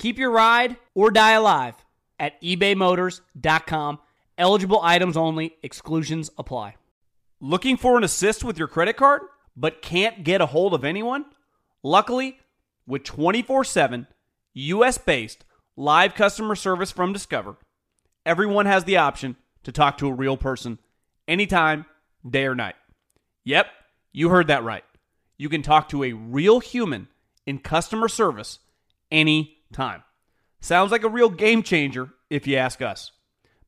Keep your ride or die alive at ebaymotors.com. Eligible items only, exclusions apply. Looking for an assist with your credit card, but can't get a hold of anyone? Luckily, with 24 7 US based live customer service from Discover, everyone has the option to talk to a real person anytime, day or night. Yep, you heard that right. You can talk to a real human in customer service anytime. Sounds like a real game changer if you ask us.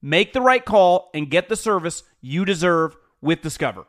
Make the right call and get the service you deserve with Discover.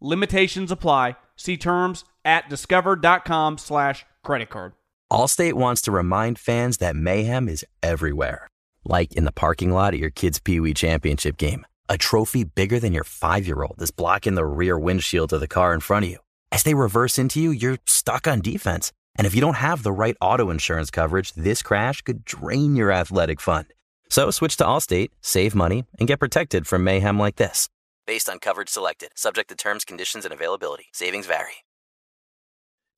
Limitations apply. See terms at discover.com slash credit card. Allstate wants to remind fans that mayhem is everywhere. Like in the parking lot at your kid's Pee Wee Championship game. A trophy bigger than your five-year-old is blocking the rear windshield of the car in front of you. As they reverse into you, you're stuck on defense. And if you don't have the right auto insurance coverage, this crash could drain your athletic fund. So switch to Allstate, save money, and get protected from mayhem like this. Based on coverage selected, subject to terms, conditions, and availability. Savings vary.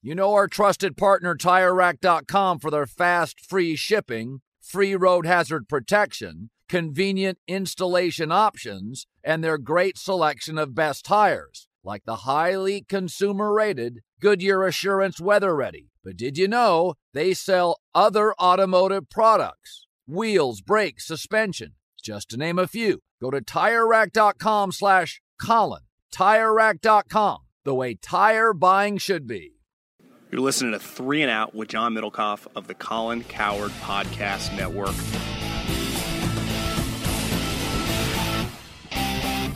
You know our trusted partner, TireRack.com, for their fast, free shipping, free road hazard protection, convenient installation options, and their great selection of best tires, like the highly consumer rated Goodyear Assurance Weather Ready. But did you know they sell other automotive products? Wheels, brakes, suspension, just to name a few. Go to TireRack.com slash Colin. TireRack.com, the way tire buying should be. You're listening to Three and Out with John Middlekauff of the Colin Cowherd Podcast Network.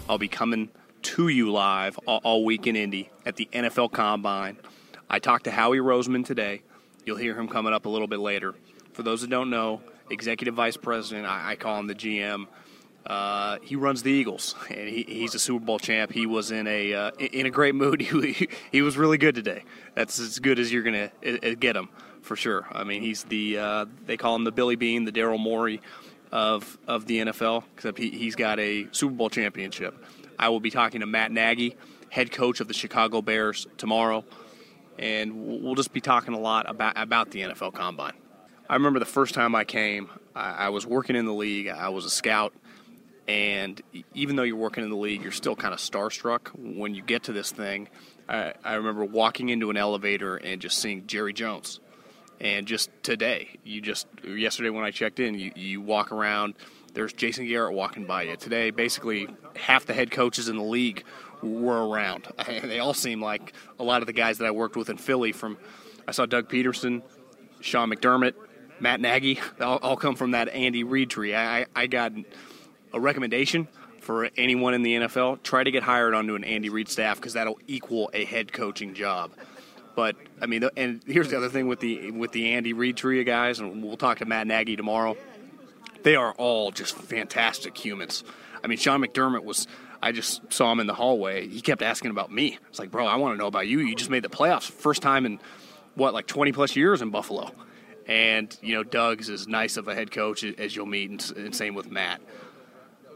I'll be coming to you live all, all week in Indy at the NFL Combine. I talked to Howie Roseman today. You'll hear him coming up a little bit later. For those that don't know, Executive Vice President, I, I call him the GM. Uh, he runs the Eagles, and he, he's a Super Bowl champ. He was in a uh, in a great mood. He, he was really good today. That's as good as you're gonna uh, get him for sure. I mean, he's the uh, they call him the Billy Beane, the Daryl Morey of of the NFL, except he, he's got a Super Bowl championship. I will be talking to Matt Nagy, head coach of the Chicago Bears, tomorrow, and we'll just be talking a lot about about the NFL Combine. I remember the first time I came, I, I was working in the league. I was a scout and even though you're working in the league, you're still kind of starstruck when you get to this thing. I, I remember walking into an elevator and just seeing Jerry Jones. And just today, you just yesterday when I checked in, you, you walk around. There's Jason Garrett walking by you today. Basically, half the head coaches in the league were around. They all seem like a lot of the guys that I worked with in Philly. From I saw Doug Pederson, Sean McDermott, Matt Nagy. All, all come from that Andy Reid tree. I, I got a recommendation for anyone in the NFL: try to get hired onto an Andy Reid staff because that'll equal a head coaching job. But I mean, and here's the other thing with the with the Andy Reid tree of guys, and we'll talk to Matt Nagy tomorrow. They are all just fantastic humans. I mean, Sean McDermott was. I just saw him in the hallway. He kept asking about me. It's like, bro, I want to know about you. You just made the playoffs, first time in what, like 20 plus years in Buffalo. And you know, Doug's as nice of a head coach as you'll meet, and, same with Matt.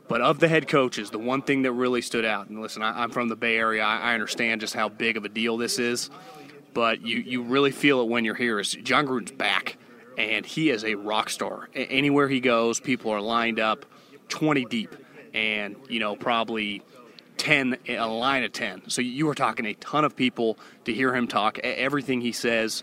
But of the head coaches, the one thing that really stood out, and listen, I, am from the Bay Area, I, I, understand just how big of a deal this is, but you, you really feel it when you're here. Is Jon Gruden's back, and he is a rock star. Anywhere he goes, people are lined up 20 deep, and, you know, probably 10, a line of 10. So you were talking a ton of people to hear him talk. Everything he says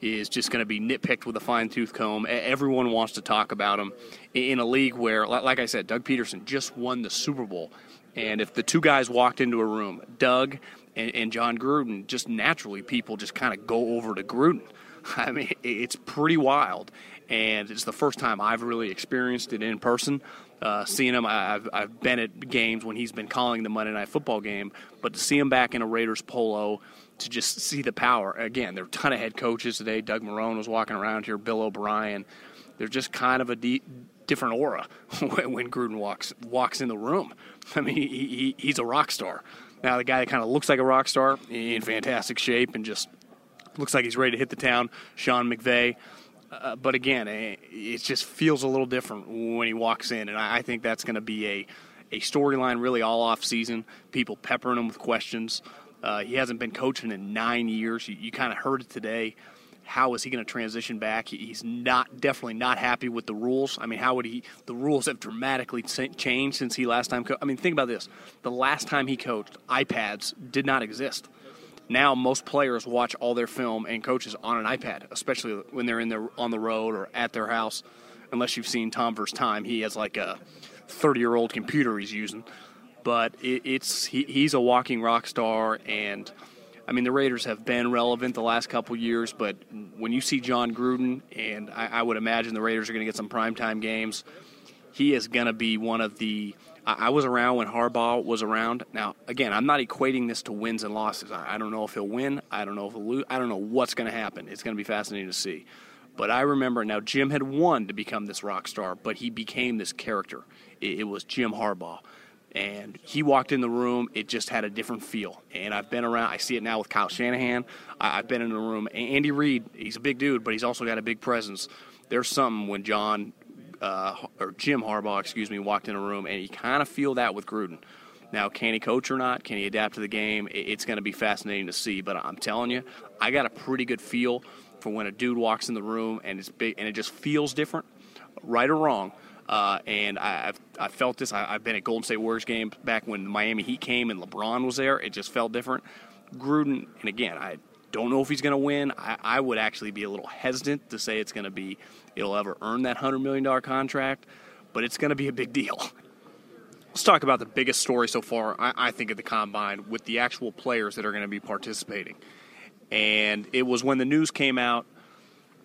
is just going to be nitpicked with a fine tooth comb. Everyone wants to talk about him in a league where, like I said, Doug Pederson just won the Super Bowl. And if the two guys walked into a room, Doug and, and Jon Gruden, just naturally people just kind of go over to Gruden. I mean, it's pretty wild. And it's the first time I've really experienced it in person. Uh, seeing him, I've, I've been at games when he's been calling the Monday Night Football game, but to see him back in a Raiders polo, to just see the power. Again, there are a ton of head coaches today. Doug Marrone was walking around here, Bill O'Brien. there's just kind of a different aura when Gruden walks walks in the room. I mean, he, he, he's a rock star. Now the guy that kind of looks like a rock star in fantastic shape and just looks like he's ready to hit the town. Sean McVay. Uh, but again, eh, it just feels a little different when he walks in, and I think that's going to be a a storyline really all off season. People peppering him with questions. Uh, he hasn't been coaching in nine years. You, you kind of heard it today. How is he going to transition back? He's not definitely not happy with the rules. I mean, how would he? The rules have dramatically changed since he last time. Co- I mean, think about this: the last time he coached, iPads did not exist. Now most players watch all their film and coaches on an iPad, especially when they're in their on the road or at their house. Unless you've seen Tom versus Time, he has like a 30 year old computer he's using but it, it's he, he's a walking rock star, and I mean the Raiders have been relevant the last couple years, but when you see Jon Gruden, and I, I would imagine the Raiders are going to get some primetime games, he is going to be one of the. I, I was around when Harbaugh was around. Now, again, I'm not equating this to wins and losses. I, I don't know if he'll win. I don't know if he'll lose. I don't know what's going to happen. It's going to be fascinating to see. But I remember now Jim had won to become this rock star, but he became this character. It, it was Jim Harbaugh and he walked in the room. It just had a different feel. And I've been around. I see it now with Kyle Shanahan. I, have been in the room. Andy Reid. He's a big dude, but he's also got a big presence. There's something when John uh, or Jim Harbaugh, excuse me, walked in a room, and you kind of feel that with Gruden. Now, can he coach or not? Can he adapt to the game? It's going to be fascinating to see. But I'm telling you, I got a pretty good feel for when a dude walks in the room and it's big and it just feels different, right or wrong. Uh, and I, have I felt this. I, have been at Golden State Warriors games back when Miami Heat came and LeBron was there. It just felt different. Gruden, and again, I don't know if he's going to win. I, I, would actually be a little hesitant to say it's going to be, it'll ever earn that $100 million contract, but it's going to be a big deal. Let's talk about the biggest story so far, I, I think, at the combine with the actual players that are going to be participating. And it was when the news came out,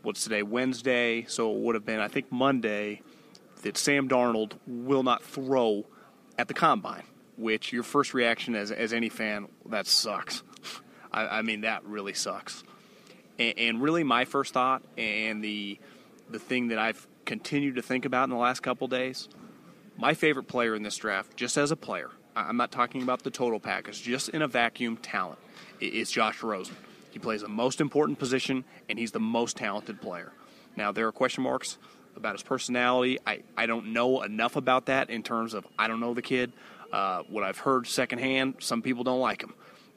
what's today, Wednesday, so it would have been, I think, Monday that Sam Darnold will not throw at the combine, which your first reaction as, as any fan, that sucks. I, I mean, that really sucks. And, and, really, my first thought and the the thing that I've continued to think about in the last couple days, my favorite player in this draft, just as a player, I'm not talking about the total package, just in a vacuum talent, is Josh Rosen. He plays the most important position, and he's the most talented player. Now, there are question marks about his personality. I, I don't know enough about that in terms of I don't know the kid. Uh, what I've heard secondhand, some people don't like him.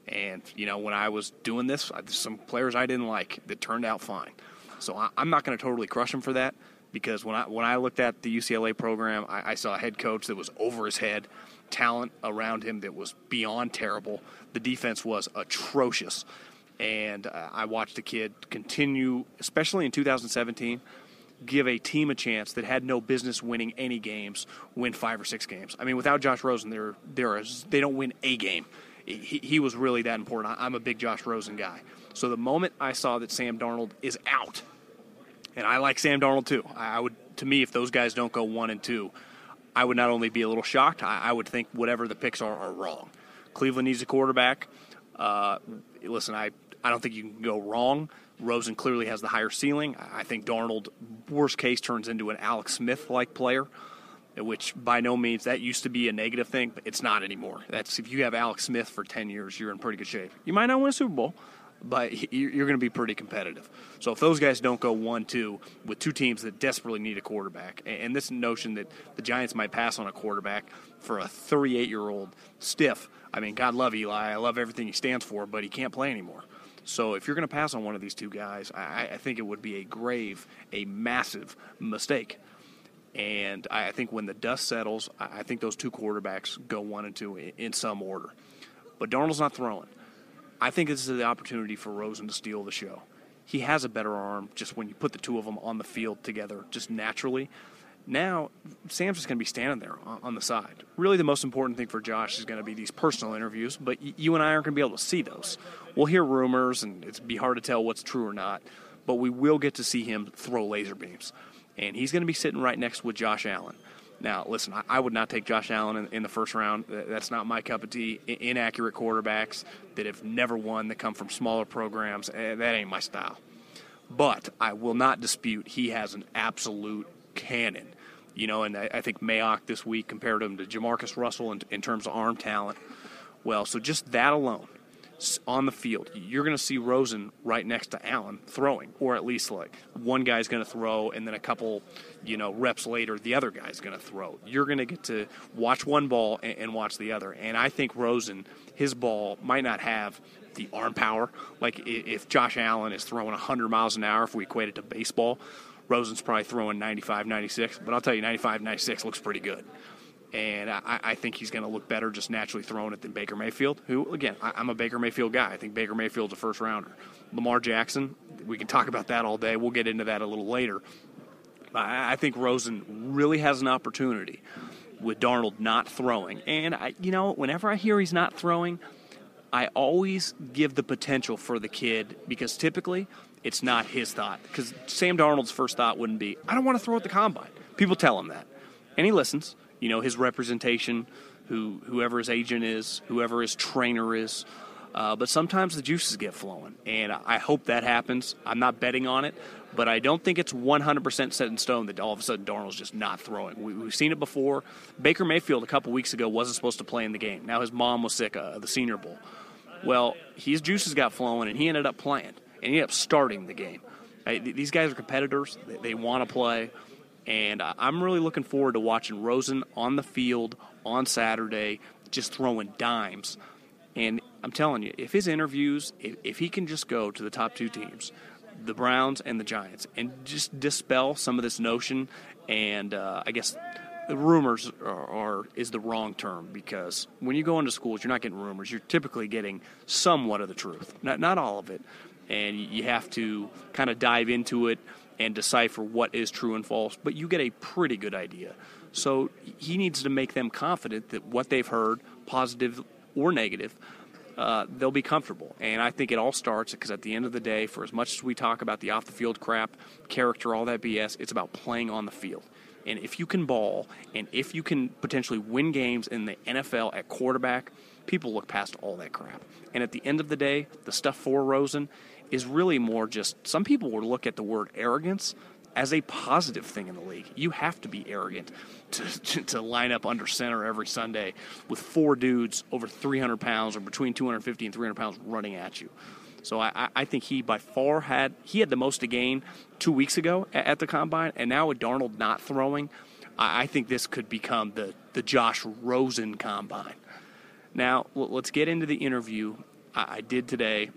And, you know, when I was doing this, some players I didn't like that turned out fine. So I, am not going to totally crush him for that because when I, when I looked at the UCLA program, I, I saw a head coach that was over his head, talent around him that was beyond terrible. The defense was atrocious. And uh, I watched the kid continue, especially in 2017 give a team a chance that had no business winning any games win five or six games. I mean, without Josh Rosen, they're, they're they don't win a game. He, he was really that important. I'm a big Josh Rosen guy. So the moment I saw that Sam Darnold is out, and I like Sam Darnold too. I would, to me, if those guys don't go one and two, I would not only be a little shocked, I, I would think whatever the picks are are wrong. Cleveland needs a quarterback. Uh, listen, I, I don't think you can go wrong. Rosen clearly has the higher ceiling. I think Darnold, worst case, turns into an Alex Smith like player, which by no means that used to be a negative thing, but it's not anymore. That's if you have Alex Smith for 10 years, you're in pretty good shape. You might not win a Super Bowl, but you're going to be pretty competitive. So if those guys don't go one two with two teams that desperately need a quarterback, and this notion that the Giants might pass on a quarterback for a 38 year old stiff, I mean, God love Eli, I love everything he stands for, but he can't play anymore. So if you're going to pass on one of these two guys, I, I, think it would be a grave, a massive mistake. And I think when the dust settles, I think those two quarterbacks go one and two in some order. But Darnold's not throwing. I think this is the opportunity for Rosen to steal the show. He has a better arm just when you put the two of them on the field together, just naturally. Now, Sam's just going to be standing there on the side. Really, the most important thing for Josh is going to be these personal interviews, but you and I aren't going to be able to see those. We'll hear rumors, and it's be hard to tell what's true or not, but we will get to see him throw laser beams. And he's going to be sitting right next with Josh Allen. Now, listen, I, would not take Josh Allen in, in, the first round. That's not my cup of tea. Inaccurate quarterbacks that have never won, that come from smaller programs, eh, that ain't my style. but I will not dispute he has an absolute cannon. You know, and I, I think Mayock this week compared him to JaMarcus Russell in, in terms of arm talent. Well, so just that alone on the field, you're going to see Rosen right next to Allen throwing, or at least like one guy's going to throw, and then a couple, you know, reps later, the other guy's going to throw. You're going to get to watch one ball and, and, watch the other. And I think Rosen, his ball might not have the arm power. Like if Josh Allen is throwing 100 miles an hour, if we equate it to baseball, Rosen's probably throwing 95, 96. But I'll tell you, 95, 96 looks pretty good and I, I, think he's going to look better just naturally throwing it than Baker Mayfield, who, again, I, am a Baker Mayfield guy. I think Baker Mayfield's a first rounder. Lamar Jackson, we can talk about that all day. We'll get into that a little later. I, I think Rosen really has an opportunity with Darnold not throwing. And, I, you know, whenever I hear he's not throwing, I always give the potential for the kid because typically it's not his thought. Because Sam Darnold's first thought wouldn't be, I don't want to throw at the combine. People tell him that. And he listens you know his representation, who whoever his agent is, whoever his trainer is. Uh, but sometimes the juices get flowing, and I hope that happens. I'm not betting on it, but I don't think it's 100% set in stone that all of a sudden Darnold's just not throwing. We, have seen it before. Baker Mayfield a couple weeks ago wasn't supposed to play in the game. Now his mom was sick of the Senior Bowl. Well, his juices got flowing, and he ended up playing, and he ended up starting the game. These guys are competitors. They want to play. And I'm really looking forward to watching Rosen on the field on Saturday, just throwing dimes. And I'm telling you, if his interviews, if, if he can just go to the top two teams, the Browns and the Giants, and just dispel some of this notion, and uh, I guess the rumors are, are, is the wrong term because when you go into schools, you're not getting rumors. You're typically getting somewhat of the truth, not not all of it, and you have to kind of dive into it and decipher what is true and false, but you get a pretty good idea. So he needs to make them confident that what they've heard, positive or negative, uh, they'll be comfortable. And I think it all starts because at the end of the day, for as much as we talk about the off the field crap, character, all that BS, it's about playing on the field. And if you can ball and if you can potentially win games in the NFL at quarterback, people look past all that crap. And at the end of the day, the stuff for Rosen is really more just some people will look at the word arrogance as a positive thing in the league. You have to be arrogant to, to, to, line up under center every Sunday with four dudes over 300 pounds or between 250 and 300 pounds running at you. So I, I think he by far had he had the most to gain two weeks ago at, the combine, and now with Darnold not throwing, I, I think this could become the the Josh Rosen combine. Now let's get into the interview I, did today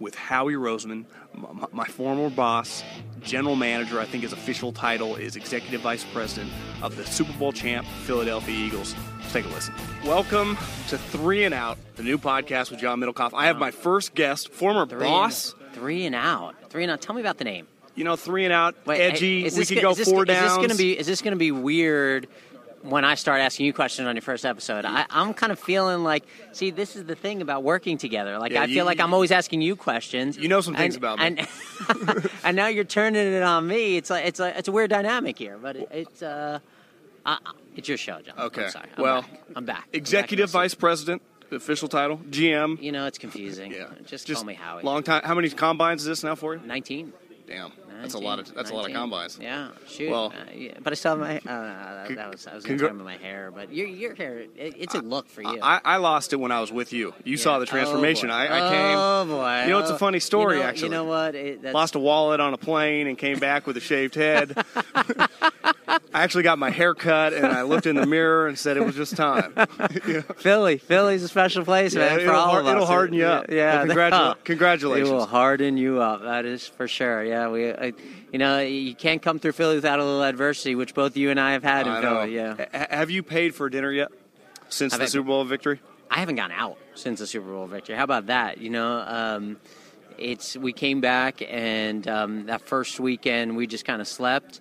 with Howie Roseman, my, my, former boss, general manager. I think his official title is executive vice president of the Super Bowl champ Philadelphia Eagles. Let's take a listen. Welcome to Three and Out, the new podcast with John Middlekauff. I have my first guest, former three boss. And, three and Out. Three and Out. Tell me about the name. You know, three and out, Wait, edgy. we could go is this, four is downs. This gonna be, is this going to be weird when I start asking you questions on your first episode. I, am kind of feeling like, see, this is the thing about working together. Like, yeah, I you, feel like I'm always asking you questions. You know some things and, about me, and, and, now you're turning it on me. It's like it's a it's a weird dynamic here, but it, it's uh, uh, it's your show, John. Okay. I'm sorry. I'm well, back. I'm back. Executive I'm back Vice President. Official title, GM. You know, it's confusing. Yeah. Just, Just call me Howie. Long time. How many combines is this now for you? Nineteen. Damn. That's a lot of that's 19. a lot of combines. Yeah, shoot. Well, uh, yeah, but I still have my. Uh, that, that was I was going to my hair, but your your hair, it, it's a look for you. I, I, lost it when I was with you. You yeah. saw the transformation. Oh I, I, came. Oh boy! You know, it's a funny story you know, actually. You know what? It, lost a wallet on a plane and came back with a shaved head. I actually got my hair cut and I looked in the mirror and said it was just time. you know? Philly, Philly's a special place, yeah, man. For all of us, it'll harden you up. Yeah, well, congratula- congratulations. It will harden you up. That is for sure. Yeah, we. I, you know, you can't come through Philly without a little adversity, which both you and I have had in I Philly. Know. Yeah. H- have you paid for dinner yet since have the Super Bowl victory? I haven't gone out since the Super Bowl victory. How about that? You know. Um, it's we came back and um, that first weekend we just kind of slept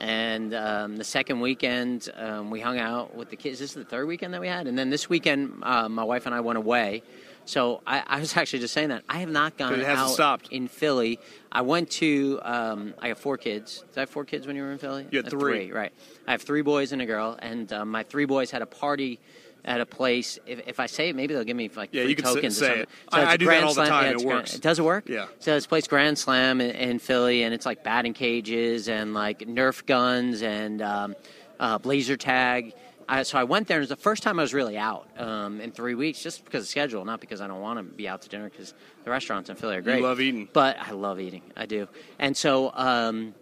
and um, the second weekend, um, we hung out with the kids. This is the third weekend that we had. And then this weekend, uh, my wife and I went away. So I, I, was actually just saying that I have not gone out stopped. in Philly. I went to. Um, I have four kids. Did I have four kids when you were in Philly? You had three. three. right? I have three boys and a girl, and um, my three boys had a party at a place. If, if I say it, maybe they'll give me like Yeah, free you can say- tokens. say or something. it. So I- it's I do that Grand all the Slam- time. yeah, It it's Grand- Does it work? Yeah. So it's place Grand Slam in, in Philly, and it's like batting cages and like Nerf guns and um, uh, laser tag. I, so I went there, and it was the first time I was really out um, in three weeks, just because of schedule, not because I don't want to be out to dinner, because the restaurants in Philly are great. You love eating. But I love eating. I do. And so um,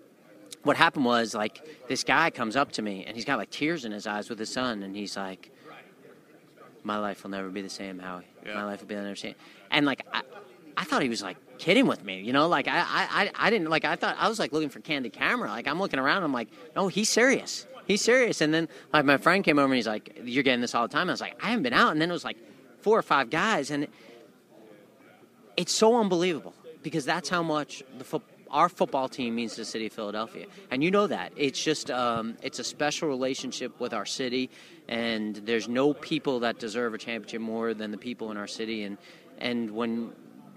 what happened was, like, this guy comes up to me, and he's got, like, tears in his eyes with his son, and he's like, my life will never be the same, Howie. Yeah. My life will be the same. And, like, I, I thought he was, like, kidding with me, you know? Like, I, I, I- didn't, like, I thought, I was, like, looking for candid camera. Like, I'm looking around, I'm like, no, he's serious. He's serious. And then, like, my friend came over, and he's like, you're getting this all the time. I was like, I haven't been out. And then it was, like, four or five guys, and it's so unbelievable because that's how much the fo- our football team means to the city of Philadelphia, and you know that. It's just um, it's a special relationship with our city, and there's no people that deserve a championship more than the people in our city. And and when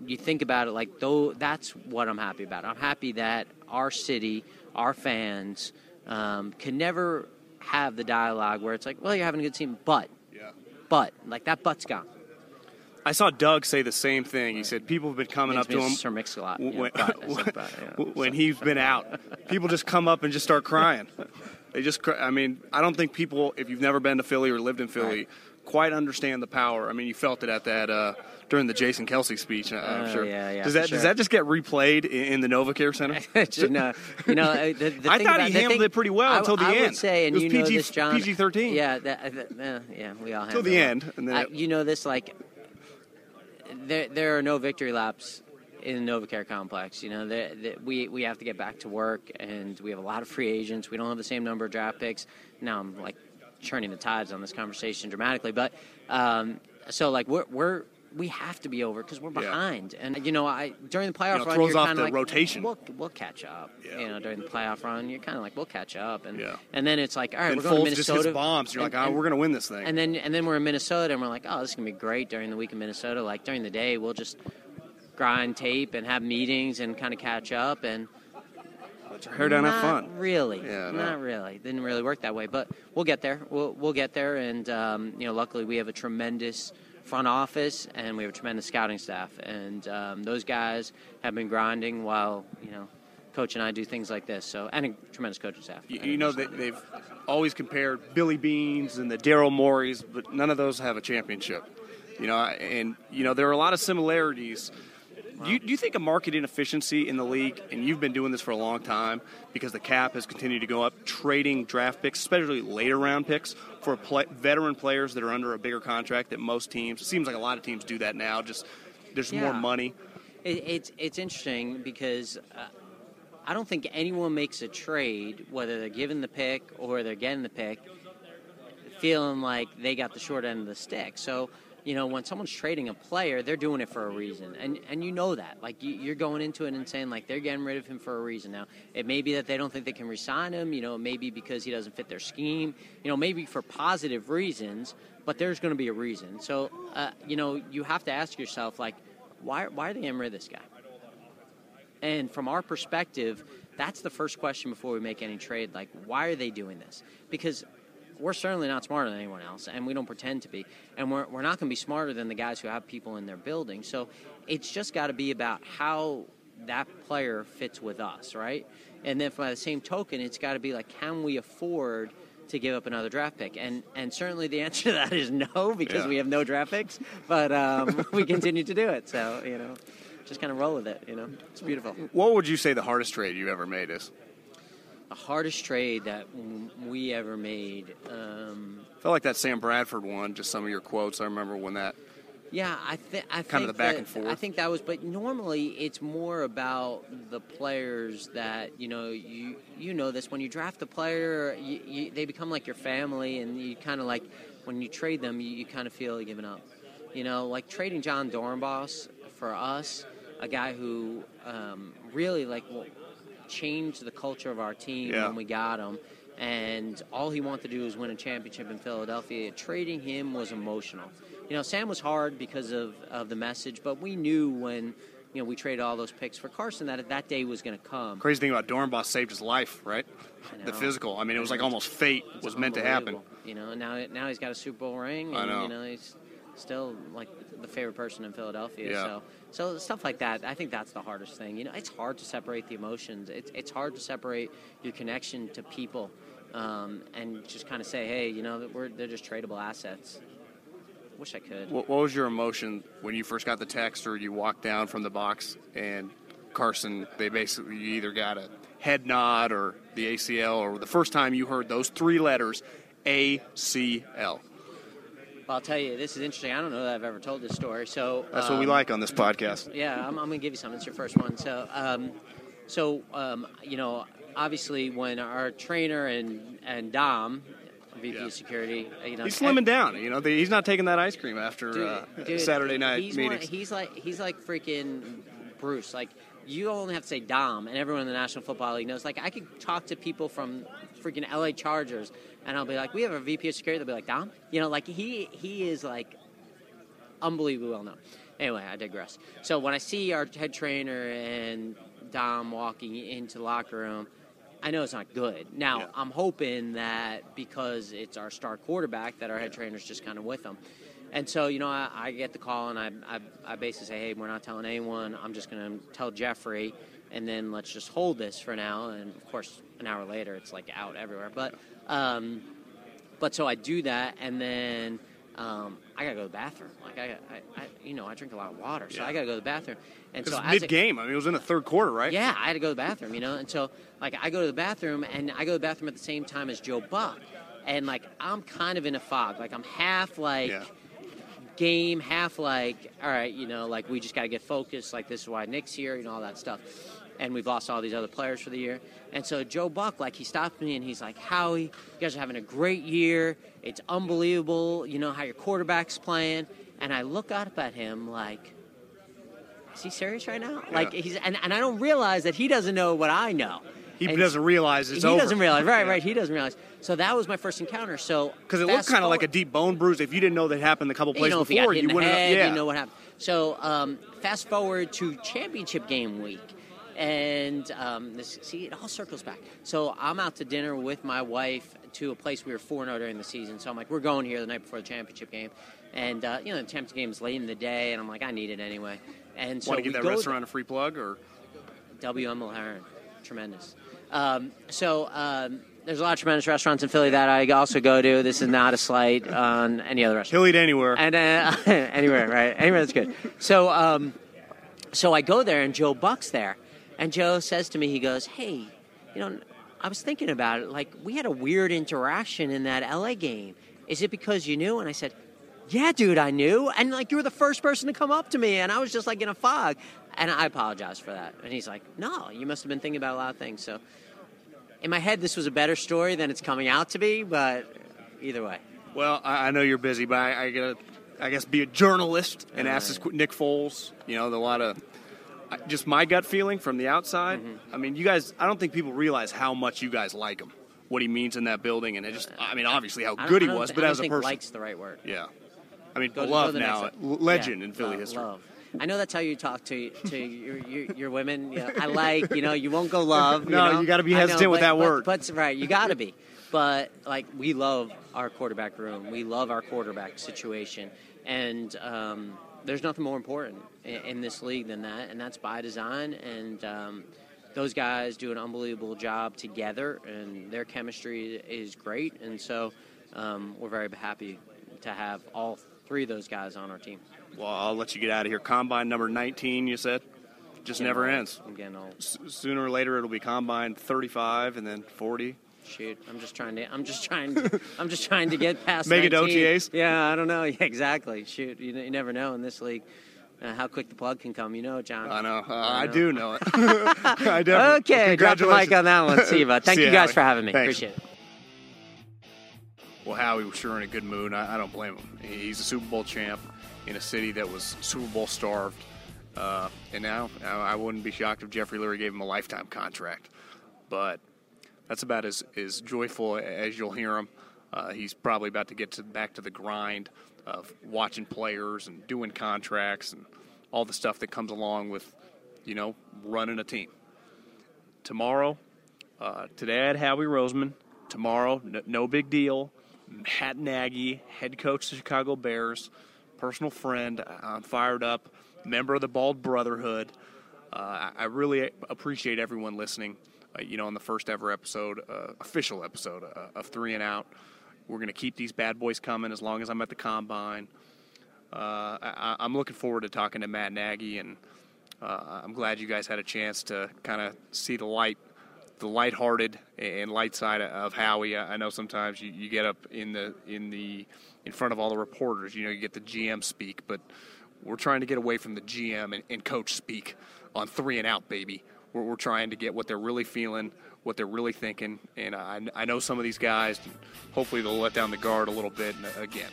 you think about it, like though, that's what I'm happy about. I'm happy that our city, our fans, um, can never have the dialogue where it's like, well, you're having a good team, but Yeah. but like that but's gone. I saw Doug say the same thing. He said people have been coming up to him Sir Mix-a-Lot. when, but, but, you when so. he's been out. People just come up and just start crying. They just, cry. I mean, I don't think people, if you've never been to Philly or lived in Philly, Right. quite understand the power. I mean, you felt it at that uh, during the Jason Kelce speech. uh, I'm Oh, sure. yeah, yeah, does that sure. does that just get replayed in, in the NovaCare Center? know, you know, uh, the, the I thought about, he handled thing- it pretty well I- until the I end. would say, and you know this, John. PG-13. Yeah, that, uh, uh, yeah, we all Till the end, and then I- you know this, like there there are no victory laps in the NovaCare complex. You know, there- we we have to get back to work, and we have a lot of free agents. We don't have the same number of draft picks. Now I'm like churning the tides on this conversation dramatically, but um, so like we're we're. We have to be over because we're Yeah. behind, and you know, I during the playoff know, run, throws you're off kind the of like, rotation. We'll, we'll catch up. Yeah. You know, during the playoff run, you're kind of like, we'll catch up, and Yeah. and then it's like, all right, and we're going to Foles Minnesota. bombs. You're and- like, oh, and- we're going to win this thing. and then and then we're in Minnesota and we're like, oh, this is gonna be great during the week in Minnesota. Like during the day, we'll just grind tape and have meetings and kind of catch up and your hair down, have not fun. really, Yeah, no. not really. Didn't really work that way, but we'll get there. We'll we'll get there, and um, you know, luckily we have a tremendous front office and we have a tremendous scouting staff, and um, those guys have been grinding while you know. Coach and I do things like this, so and a tremendous coaching staff. You, you know, they, they've always compared Billy Beanes and the Daryl Morey's, but none of those have a championship. You know, and you know there are a lot of similarities. Do you, do you think a market inefficiency in the league, and you've been doing this for a long time, because the cap has continued to go up, trading draft picks, especially later round picks, for play, veteran players that are under a bigger contract that most teams, it seems like a lot of teams do that now, just there's more money. It, it's it's interesting because uh, I don't think anyone makes a trade, whether they're given the pick or they're getting the pick, feeling like they got the short end of the stick. So, you know, when someone's trading a player, they're doing it for a reason, and and you know that. Like you, you're going into it and saying like they're getting rid of him for a reason. Now, it may be that they don't think they can resign him. You know, maybe because he doesn't fit their scheme. You know, maybe for positive reasons, but there's going to be a reason. So, uh, you know, you have to ask yourself like, why why are they getting rid of this guy? And from our perspective, that's the first question before we make any trade. Like, why are they doing this? Because we're certainly not smarter than anyone else, and we don't pretend to be. And we're, we're not going to be smarter than the guys who have people in their building. So it's just got to be about how that player fits with us, right? And then by the same token, it's got to be like, can we afford to give up another draft pick? And and certainly the answer to that is no, because Yeah. we have no draft picks. But um, we continue to do it. So you know, just kind of roll with it. You know, it's beautiful. What would you say the hardest trade you've ever made is? The hardest trade that we ever made. Um, I felt like that Sam Bradford one, just some of your quotes. I remember when that. yeah, I, th- I Kind of think the back that- and forth. I think that was, but normally it's more about the players that you know. You you know this when you draft a player, you, you, they become like your family, and you kind of like when you trade them, you, you kind of feel giving up. You know, like trading Jon Dorenbos for us, a guy who um, really like changed the culture of our team Yeah. when we got him. And all he wanted to do was win a championship in Philadelphia. Trading him was emotional. You know, Sam was hard because of, of the message, but we knew when you know, we traded all those picks for Carson. That that day was going to come. Crazy thing about Dorenbos saved his life, right? The physical. I mean, it was like almost fate It's was meant to happen. You know, now now he's got a Super Bowl ring, I and know. you know he's still like the favorite person in Philadelphia. Yeah. So so stuff like that, I think that's the hardest thing. You know, it's hard to separate the emotions. It's it's hard to separate your connection to people, um, and just kind of say, hey, you know, we're they're just tradable assets. Wish I could. What, what was your emotion when you first got the text or you walked down from the box and Carson, they basically you either got a head nod or the ACL or the first time you heard those three letters, ACL. I'll tell you, this is interesting. I don't know that I've ever told this story. So That's what we um, like on this podcast. Yeah, I'm, I'm going to give you some. It's your first one. So, um, so um, you know, obviously, when our trainer and and Dom, VP Yeah. of security, uh, you know, He's slimming down. You know, he's not taking that ice cream after Dude, uh, dude, Saturday night he's one- he's like he's like freaking Bruce. Like you only have to say Dom, and everyone in the National Football League knows. Like I could talk to people from freaking LA Chargers, and I'll be like, "We have a VP of security." They'll be like, "Dom," you know, like he he is like unbelievably well known. Anyway, I digress. So when I see our head trainer and Dom walking into the locker room, I know it's not good. Now Yeah. I'm hoping that because it's our star quarterback, that our head trainer's just kind of with him. And so, you know, I, I get the call and I, I, I basically say, hey, we're not telling anyone. I'm just going to tell Jeffrey, and then let's just hold this for now. And of course, an hour later, it's like out everywhere. But, um, but so I do that, and then um, I gotta go to the bathroom. Like I, I, I, you know, I drink a lot of water, so Yeah. I gotta go to the bathroom. And so mid game, I mean, it was in the third quarter, right? yeah, I had to go to the bathroom, you know. And so, like, I go to the bathroom, and I go to the bathroom at the same time as Joe Buck, and like, I'm kind of in a fog. Like, I'm half like Yeah. game, half like, all right, you know, like we just got to get focused. Like, this is why Nick's here, you know, all that stuff. And we've lost all these other players for the year. And so Joe Buck, like, he stopped me and he's like, Howie, you guys are having a great year. It's unbelievable, you know, how your quarterback's playing. And I look up at him like, is he serious right now? Like, he's, and, and I don't realize that he doesn't know what I know. He And doesn't realize it's he over. doesn't realize, right, right. He doesn't realize. So that was my first encounter. So Because it looked kind of like a deep bone bruise. If you didn't know that happened a couple you plays know, he got before, you wouldn't head, have. Yeah. you know what happened. So um, fast forward to championship game week, and um, this see it all circles back. So I'm out to dinner with my wife to a place we were four zero during the season. So I'm like, we're going here the night before the championship game, and uh, you know the championship game is late in the day, and I'm like, I need it anyway. And so Want to give that restaurant a free plug, or WM Mulherin. Tremendous. Um, so um, there's a lot of tremendous restaurants in Philly that I also go to. This is not a slight on any other restaurant. he'll eat anywhere. And uh, anywhere, right? Anywhere that's good. So, um, so I go there, and Joe Buck's there, and Joe says to me, he goes, "Hey, you know, I was thinking about it. Like, we had a weird interaction in that LA game. Is it because you knew?" And I said, "Yeah, dude, I knew." And like, you were the first person to come up to me, and I was just like in a fog. And I apologize for that. And he's like, "No, you must have been thinking about a lot of things." So, in my head, this was a better story than it's coming out to be. But either way. Well, I, know you're busy, but I, I gotta, I guess, be a journalist and uh, ask this Nick Foles. You know, a lot of just my gut feeling from the outside. Mm-hmm. I mean, you guys, I don't think people realize how much you guys like him, what he means in that building, and it just, I mean, obviously how good he was, thi- but as a think person, likes the right word. yeah. I mean, Go to- go to now, legend Yeah, in Philly love, history. love. I know that's how you talk to to your your, your women. You know, I like you know you won't go love. No, you, know? you gotta be I know, hesitant with that but- word. But, right, you got to be. But like we love our quarterback room. We love our quarterback situation, and um, there's nothing more important in, in this league than that, and that's by design. And um, those guys do an unbelievable job together, and their chemistry is great. And so um, we're very happy to have all three of those guys on our team. Well, I'll let you get out of here. Combine number 19, you said, just never old. ends. I'm getting old. S- sooner or later, it'll be combine 35 and then 40. Shoot, I'm just trying to. I'm just trying. To, I'm just trying to get past. Make it OTAs? Yeah, I don't know. Yeah, exactly. Shoot, you, you never know in this league uh, how quick the plug can come. You know, John. I know. Uh, I I, do know it. I definitely. Okay, drop the mic Congratulations. on that one, Siva. Thank See you guys Howie. for having me. Thanks. Appreciate it. Well, Howie was sure in a good mood. I, I don't blame him. He's a Super Bowl champ in a city that was Super Bowl starved. Uh, and now I I wouldn't be shocked if Jeffrey Lurie gave him a lifetime contract. But that's about as, as joyful as you'll hear him. Uh, he's probably about to get to back to the grind of watching players and doing contracts and all the stuff that comes along with, you know, running a team. Tomorrow, uh, today I had Howie Roseman. Tomorrow, no, no big deal. Matt Nagy, head coach of the Chicago Bears, personal friend. I'm fired up, member of the Bald Brotherhood. Uh, I really appreciate everyone listening. Uh, you know, on the first ever episode, uh, official episode uh, of Three and Out. We're going to keep these bad boys coming as long as I'm at the combine. Uh, I, am looking forward to talking to Matt Nagy, and I'm glad you guys had a chance to kind of see the light, the lighthearted and light side of Howie. I know sometimes you, you get up in the in the in front of all the reporters, you know, you get the GM speak, but we're trying to get away from the GM and, and coach speak on three and out, baby. We're, we're trying to get what they're really feeling, what they're really thinking. And I, I know some of these guys, hopefully they'll let down the guard a little bit. And uh, again,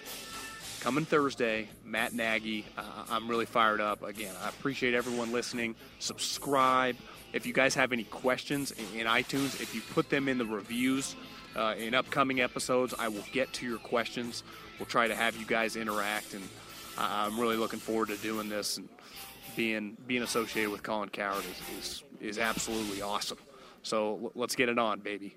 coming Thursday, Matt Nagy, uh, I'm really fired up. Again, I appreciate everyone listening. Subscribe. If you guys have any questions in, in iTunes, if you put them in the reviews uh, in upcoming episodes, I will get to your questions. We'll try to have you guys interact, and I'm really looking forward to doing this. And being being associated with Colin Cowherd is, is, is absolutely awesome. So let's get it on, baby.